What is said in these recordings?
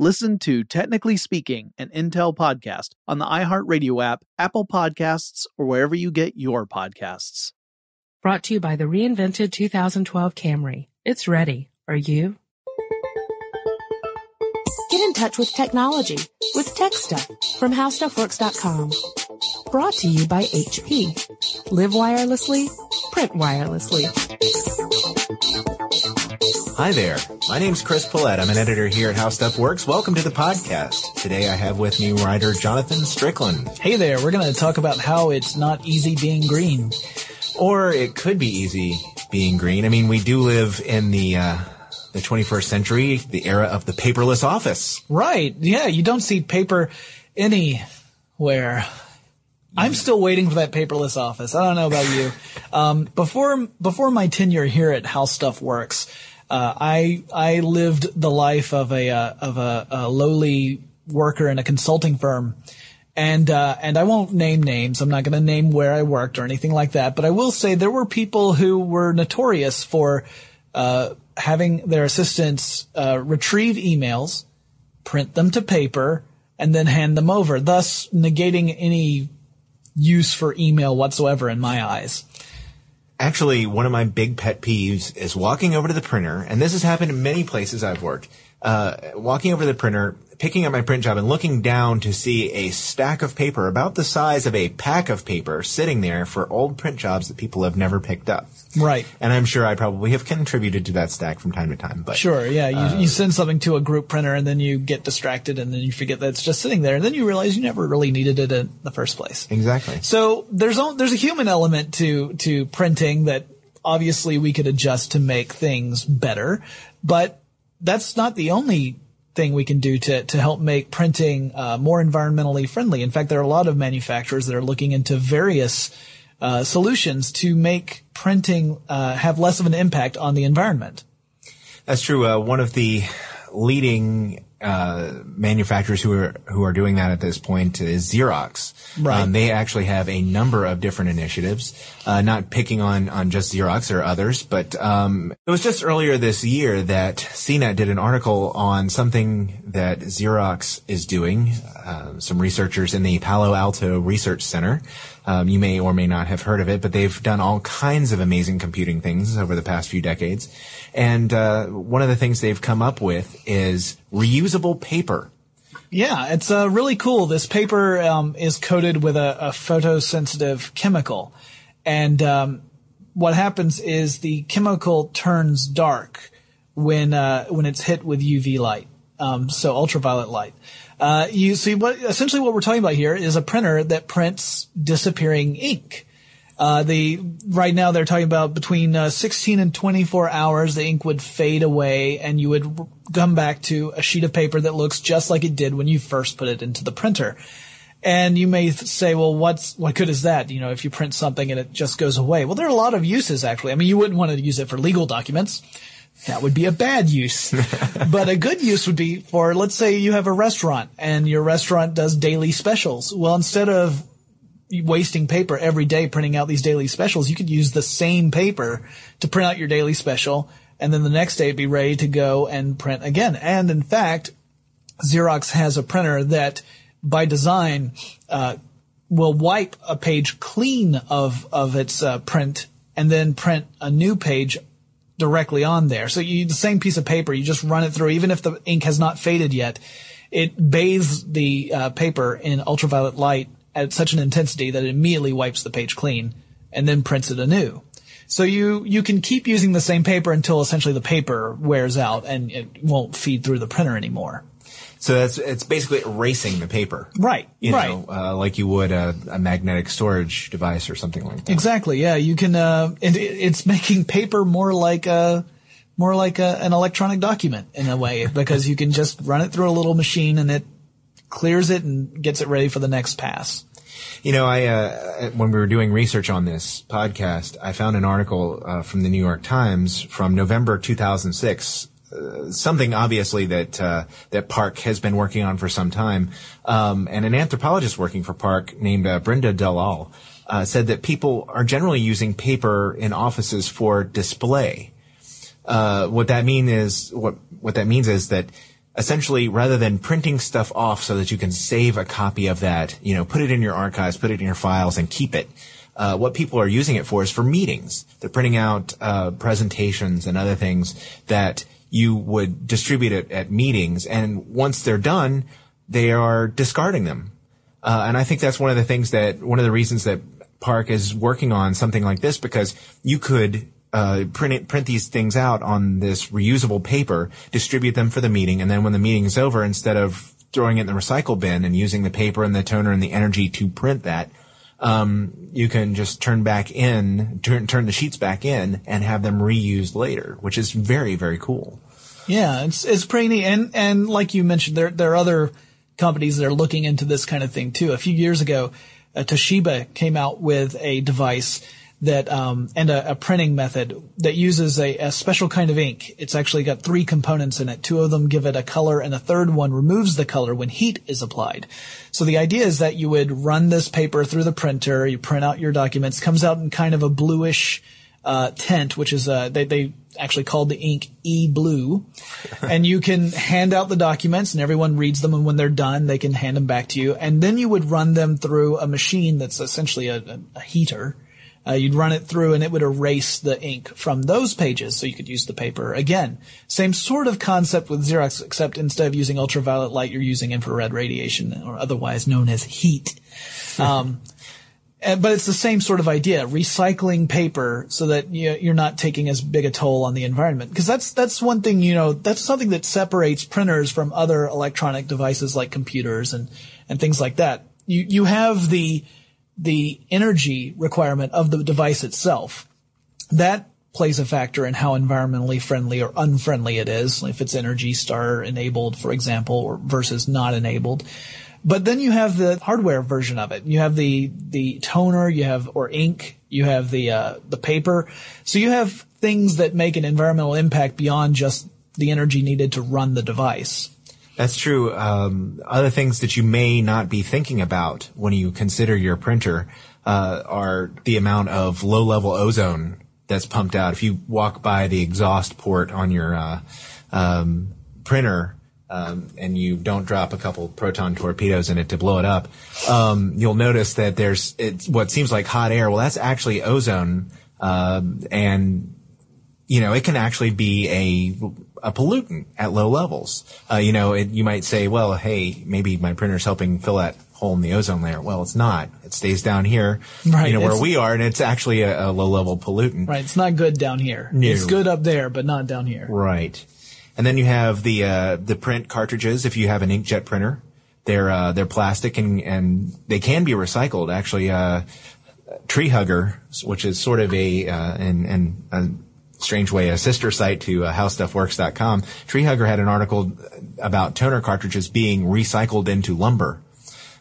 Listen to Technically Speaking, an Intel podcast on the iHeartRadio app, Apple Podcasts, or wherever you get your podcasts. Brought to you by the reinvented 2012 Camry. It's ready. Are you? Get in touch with technology with Tech Stuff from HowStuffWorks.com. Brought to you by HP. Live wirelessly, print wirelessly. Hi there. My name's Chris Pollette. I'm an editor here at How Stuff Works. Welcome to the podcast. Today I have with me writer Jonathan Strickland. Hey there. We're going to talk about how it's not easy being green. Or it could be easy being green. I mean, we do live in the, uh, the 21st century, the era of the paperless office. Right. Yeah. You don't see paper anywhere. I'm still waiting for that paperless office. I don't know about you. Um, before before my tenure here at How Stuff Works, uh, I I lived the life of a uh, of a, a, lowly worker in a consulting firm, and uh, and I won't name names. I'm not going to name where I worked or anything like that. But I will say there were people who were notorious for uh, having their assistants uh, retrieve emails, print them to paper, and then hand them over, thus negating any use for email whatsoever in my eyes. Actually, one of my big pet peeves is walking over to the printer, and this has happened in many places I've worked. Uh, walking over to the printer, picking up my print job, and looking down to see a stack of paper about the size of a pack of paper sitting there for old print jobs that people have never picked up. Right. And I'm sure I probably have contributed to that stack from time to time. But sure, yeah, you, uh, you send something to a group printer and then you get distracted and then you forget that it's just sitting there and then you realize you never really needed it in the first place. Exactly. So there's a, there's a human element to to printing that obviously we could adjust to make things better, but that's not the only thing we can do to to help make printing uh, more environmentally friendly. In fact, there are a lot of manufacturers that are looking into various uh, solutions to make printing uh, have less of an impact on the environment. That's true. Uh, one of the leading uh, manufacturers who are who are doing that at this point is Xerox. Right. Um, they actually have a number of different initiatives. Uh, not picking on on just Xerox or others, but um, it was just earlier this year that CNET did an article on something that Xerox is doing. Uh, some researchers in the Palo Alto Research Center Um, you may or may not have heard of it, but they've done all kinds of amazing computing things over the past few decades. And uh, one of the things they've come up with is reusable paper. Yeah, it's uh, really cool. This paper um, is coated with a, a photosensitive chemical, and um, what happens is the chemical turns dark when uh, when it's hit with UV light, um, so ultraviolet light. Uh, you see what essentially what we're talking about here is a printer that prints disappearing ink. Uh, the right now they're talking about between uh, 16 and 24 hours the ink would fade away and you would come back to a sheet of paper that looks just like it did when you first put it into the printer. And you may say, well, what's, what good is that? You know, if you print something and it just goes away. Well, there are a lot of uses actually. I mean, you wouldn't want to use it for legal documents. That would be a bad use. but a good use would be for, let's say you have a restaurant and your restaurant does daily specials. Well, instead of wasting paper every day printing out these daily specials, you could use the same paper to print out your daily special and then the next day be ready to go and print again. And in fact, Xerox has a printer that by design, uh, will wipe a page clean of, of its uh, print and then print a new page directly on there. So you, the same piece of paper, you just run it through, even if the ink has not faded yet, it bathes the uh, paper in ultraviolet light at such an intensity that it immediately wipes the page clean and then prints it anew. So you, you can keep using the same paper until essentially the paper wears out and it won't feed through the printer anymore. So that's it's basically erasing the paper, Right. You right. know, uh, like you would a, a magnetic storage device or something like that. Exactly. Yeah. You can, uh, it, it's making paper more like a, more like a, an electronic document in a way because you can just run it through a little machine and it clears it and gets it ready for the next pass. You know, I uh, when we were doing research on this podcast, I found an article uh, from the New York Times from November 2006. Something obviously that uh, that PARC has been working on for some time, um, and an anthropologist working for PARC named uh, Brinda Dalal uh, said that people are generally using paper in offices for display. Uh, what that mean is what what that means is that essentially rather than printing stuff off so that you can save a copy of that, you know, put it in your archives, put it in your files, and keep it. Uh, what people are using it for is for meetings. They're printing out uh, presentations and other things that you would distribute it at meetings, and once they're done, they are discarding them. Uh, and I think that's one of the things that one of the reasons that PARC is working on something like this because you could uh, print it, print these things out on this reusable paper, distribute them for the meeting, and then when the meeting is over, instead of throwing it in the recycle bin and using the paper and the toner and the energy to print that, um, you can just turn back in, turn turn the sheets back in, and have them reused later, which is very very cool. Yeah, it's it's pretty neat, and and like you mentioned, there there are other companies that are looking into this kind of thing too. A few years ago, uh, Toshiba came out with a device that um, and a, a printing method that uses a, a special kind of ink. It's actually got three components in it. Two of them give it a color, and a third one removes the color when heat is applied. So the idea is that you would run this paper through the printer, you print out your documents, comes out in kind of a bluish uh, tint, which is uh, they they actually called the ink e blue, and you can hand out the documents, and everyone reads them, and when they're done, they can hand them back to you, and then you would run them through a machine that's essentially a, a, a heater. Uh, you'd run it through and it would erase the ink from those pages so you could use the paper again. Same sort of concept with Xerox, except instead of using ultraviolet light, you're using infrared radiation or otherwise known as heat. Um, but it's the same sort of idea, recycling paper so that you, you're not taking as big a toll on the environment. Because that's that's one thing you know that's something that separates printers from other electronic devices like computers and and things like that. You you have the the energy requirement of the device itself. That plays a factor in how environmentally friendly or unfriendly it is. If it's Energy Star enabled, for example, or versus not enabled. But then you have the hardware version of it. You have the the toner, you have or ink, you have the uh, the paper. So you have things that make an environmental impact beyond just the energy needed to run the device. That's true. Um, other things that you may not be thinking about when you consider your printer uh, are the amount of low-level ozone that's pumped out. If you walk by the exhaust port on your uh, um, printer um, and you don't drop a couple proton torpedoes in it to blow it up, um, you'll notice that there's it's what seems like hot air. Well, that's actually ozone, um, and you know it can actually be a a pollutant at low levels. Uh, you know, it, you might say, well, hey, maybe my printer's helping fill that hole in the ozone layer. Well, it's not. It stays down here, Right, you know, where we are, and it's actually a, a low level pollutant. Right. It's not good down here. No. It's good up there, but not down here. Right. And then you have the uh, the print cartridges. If you have an inkjet printer, they're uh, they're plastic and and they can be recycled. Actually, uh, Tree Hugger, which is sort of a uh, in, in a strange way a sister site to uh, HowStuffWorks.com. Treehugger had an article about toner cartridges being recycled into lumber.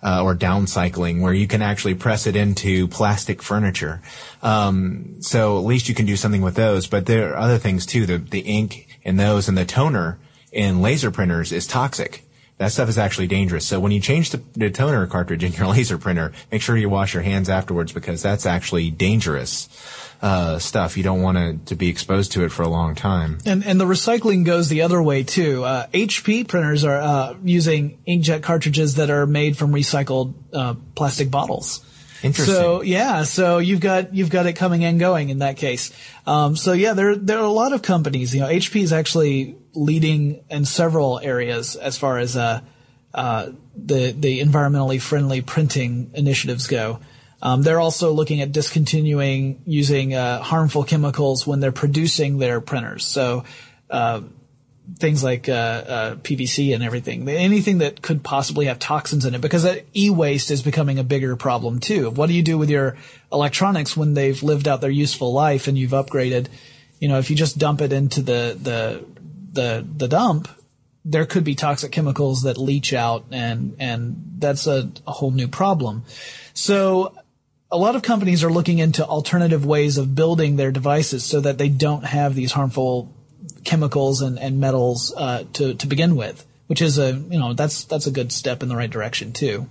Uh, or downcycling, where you can actually press it into plastic furniture. Um, so at least you can do something with those. But there are other things too. The the ink in those and the toner in laser printers is toxic. That stuff is actually dangerous. So when you change the, the toner cartridge in your laser printer, make sure you wash your hands afterwards because that's actually dangerous uh, stuff. You don't want to, to be exposed to it for a long time. And and the recycling goes the other way too. Uh, HP printers are uh, using inkjet cartridges that are made from recycled uh, plastic bottles. Interesting. So yeah, so you've got you've got it coming and going in that case. Um, so yeah, there there are a lot of companies. You know, HP is actually leading in several areas as far as uh, uh, the the environmentally friendly printing initiatives go. Um, they're also looking at discontinuing using uh, harmful chemicals when they're producing their printers. So uh, things like uh, uh, PVC and everything, anything that could possibly have toxins in it, because e-waste is becoming a bigger problem too. What do you do with your electronics when they've lived out their useful life and you've upgraded? You know, if you just dump it into the the the the dump, there could be toxic chemicals that leach out, and and that's a, a whole new problem. So a lot of companies are looking into alternative ways of building their devices so that they don't have these harmful chemicals and, and metals uh, to to begin with, which is a you know that's that's a good step in the right direction too.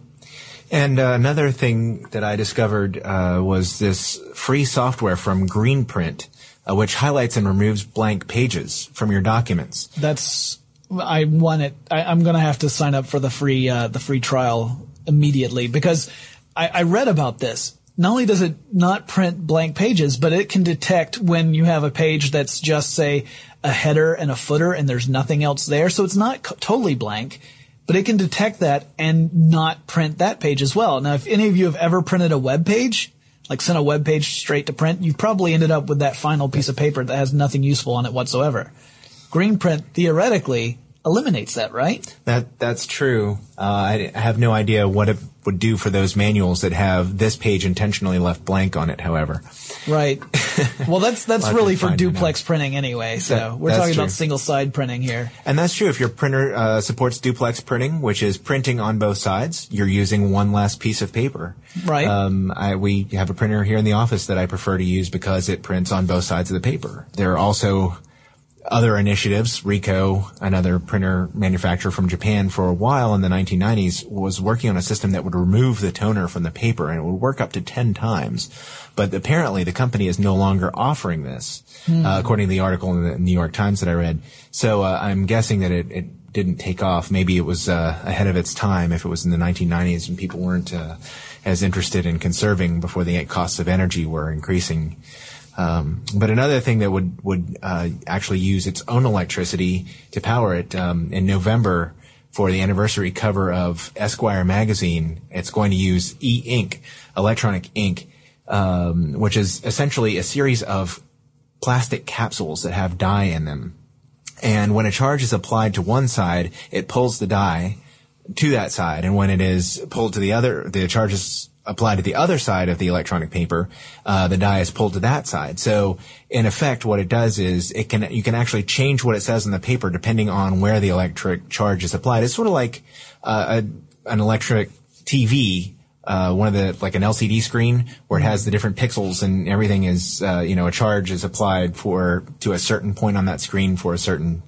And uh, another thing that I discovered uh, was this free software from Greenprint, uh, which highlights and removes blank pages from your documents. That's I want it. I, I'm going to have to sign up for the free uh, the free trial immediately because I, I read about this. Not only does it not print blank pages, but it can detect when you have a page that's just say a header and a footer and there's nothing else there. So it's not co- totally blank, but it can detect that and not print that page as well. Now, if any of you have ever printed a web page, like sent a web page straight to print, you've probably ended up with that final piece of paper that has nothing useful on it whatsoever. Greenprint theoretically eliminates that, right? That that's true. Uh, I I have no idea what it would do for those manuals that have this page intentionally left blank on it. However, Right. Well, that's that's really for duplex printing anyway. So That- we're talking true. about single side printing here. and that's true if your printer uh, supports duplex printing, which is printing on both sides. You're using one less piece of paper. Right. Um, I, we have a printer here in the office that I prefer to use because it prints on both sides of the paper. There are also other initiatives. Ricoh, another printer manufacturer from Japan for a while in the 1990s, was working on a system that would remove the toner from the paper and it would work up to 10 times. But apparently the company is no longer offering this, uh, according to the article in the New York Times that I read. So uh, I'm guessing that it, it didn't take off. Maybe it was uh, ahead of its time if it was in the 1990s and people weren't uh, as interested in conserving before the costs of energy were increasing. Um, but another thing that would would uh, actually use its own electricity to power it um, in November for the anniversary cover of Esquire magazine, it's going to use e-ink, electronic ink, um, which is essentially a series of plastic capsules that have dye in them. And when a charge is applied to one side, it pulls the dye to that side. And when it is pulled to the other, the charge is applied to the other side of the electronic paper, uh, the dye is pulled to that side. So in effect, what it does is it can, you can actually change what it says on the paper depending on where the electric charge is applied. It's sort of like, uh, a, an electric TV uh, one of the like an LCD screen where it has the different pixels and everything is uh, you know a charge is applied for to a certain point on that screen for a certain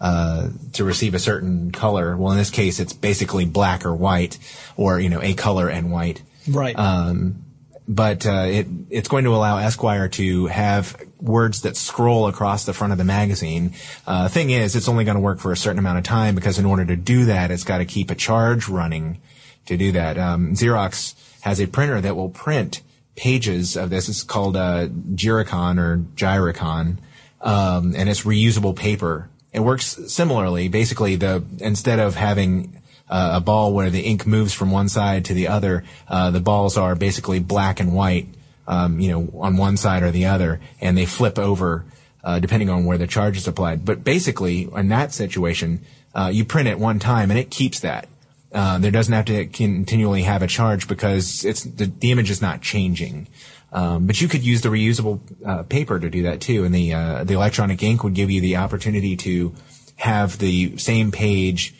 uh, to receive a certain color. Well, in this case, it's basically black or white, or you know a color and white. Right. Um, but uh, it it's going to allow Esquire to have words that scroll across the front of the magazine. Uh, thing is, it's only going to work for a certain amount of time because in order to do that, it's got to keep a charge running to do that. Um, Xerox has a printer that will print pages of this. It's called uh, Gyricon or Gyricon, um, and it's reusable paper. It works similarly. Basically, the instead of having uh, a ball where the ink moves from one side to the other, uh, the balls are basically black and white, um, you know, on one side or the other, and they flip over uh, depending on where the charge is applied. But basically, in that situation, uh, you print it one time and it keeps that. Uh, there doesn't have to continually have a charge because it's the, the image is not changing. Um, but you could use the reusable uh, paper to do that too, and the uh, the electronic ink would give you the opportunity to have the same page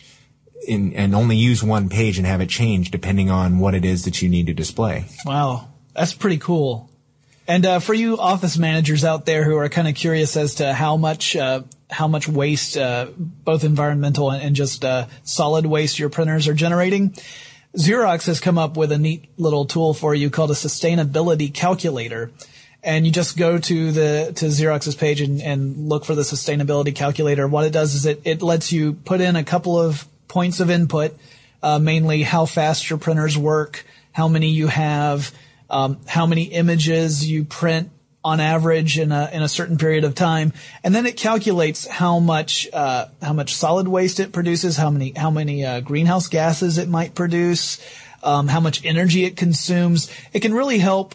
in, and only use one page and have it change depending on what it is that you need to display. Wow, that's pretty cool. And uh, for you office managers out there who are kind of curious as to how much uh, how much waste, uh, both environmental and, and just uh, solid waste, your printers are generating, Xerox has come up with a neat little tool for you called a sustainability calculator. And you just go to the to Xerox's page and, and look for the sustainability calculator. What it does is it, it lets you put in a couple of points of input, uh, mainly how fast your printers work, how many you have, um, how many images you print on average in a in a certain period of time, and then it calculates how much uh, how much solid waste it produces, how many how many uh, greenhouse gases it might produce, um, how much energy it consumes. It can really help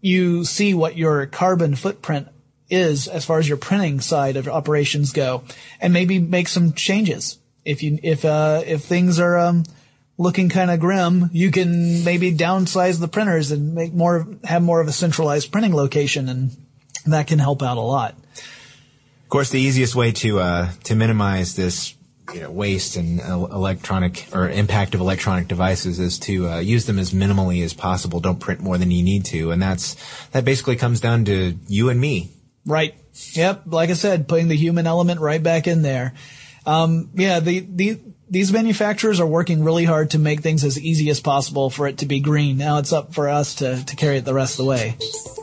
you see what your carbon footprint is as far as your printing side of operations go, and maybe make some changes if you if uh, if things are um, looking kind of grim, you can maybe downsize the printers and make more, have more of a centralized printing location, and that can help out a lot. Of course, the easiest way to uh, to minimize this you know, waste and electronic or impact of electronic devices is to uh, use them as minimally as possible. Don't print more than you need to, and that's that basically comes down to you and me. Right. Yep. Like I said, putting the human element right back in there. Um, yeah. The the these manufacturers are working really hard to make things as easy as possible for it to be green. Now it's up for us to, to carry it the rest of the way.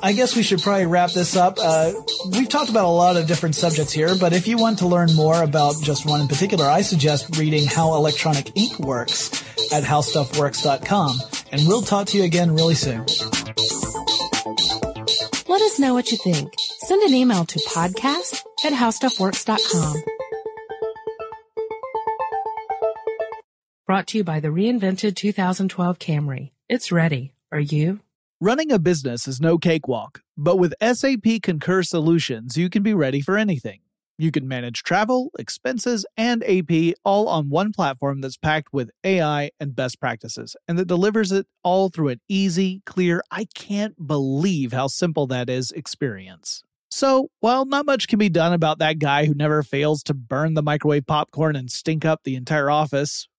I guess we should probably wrap this up. Uh, we've talked about a lot of different subjects here, but if you want to learn more about just one in particular, I suggest reading How Electronic Ink Works at howstuffworks.com. And we'll talk to you again really soon. Let us know what you think. Send an email to podcast at howstuffworks.com. Brought to you by the reinvented 2012 Camry. It's ready. Are you? Running a business is no cakewalk, but with SAP Concur Solutions, you can be ready for anything. You can manage travel, expenses, and AP all on one platform that's packed with AI and best practices, and that delivers it all through an easy, clear, I can't believe how simple that is experience. So, while not much can be done about that guy who never fails to burn the microwave popcorn and stink up the entire office,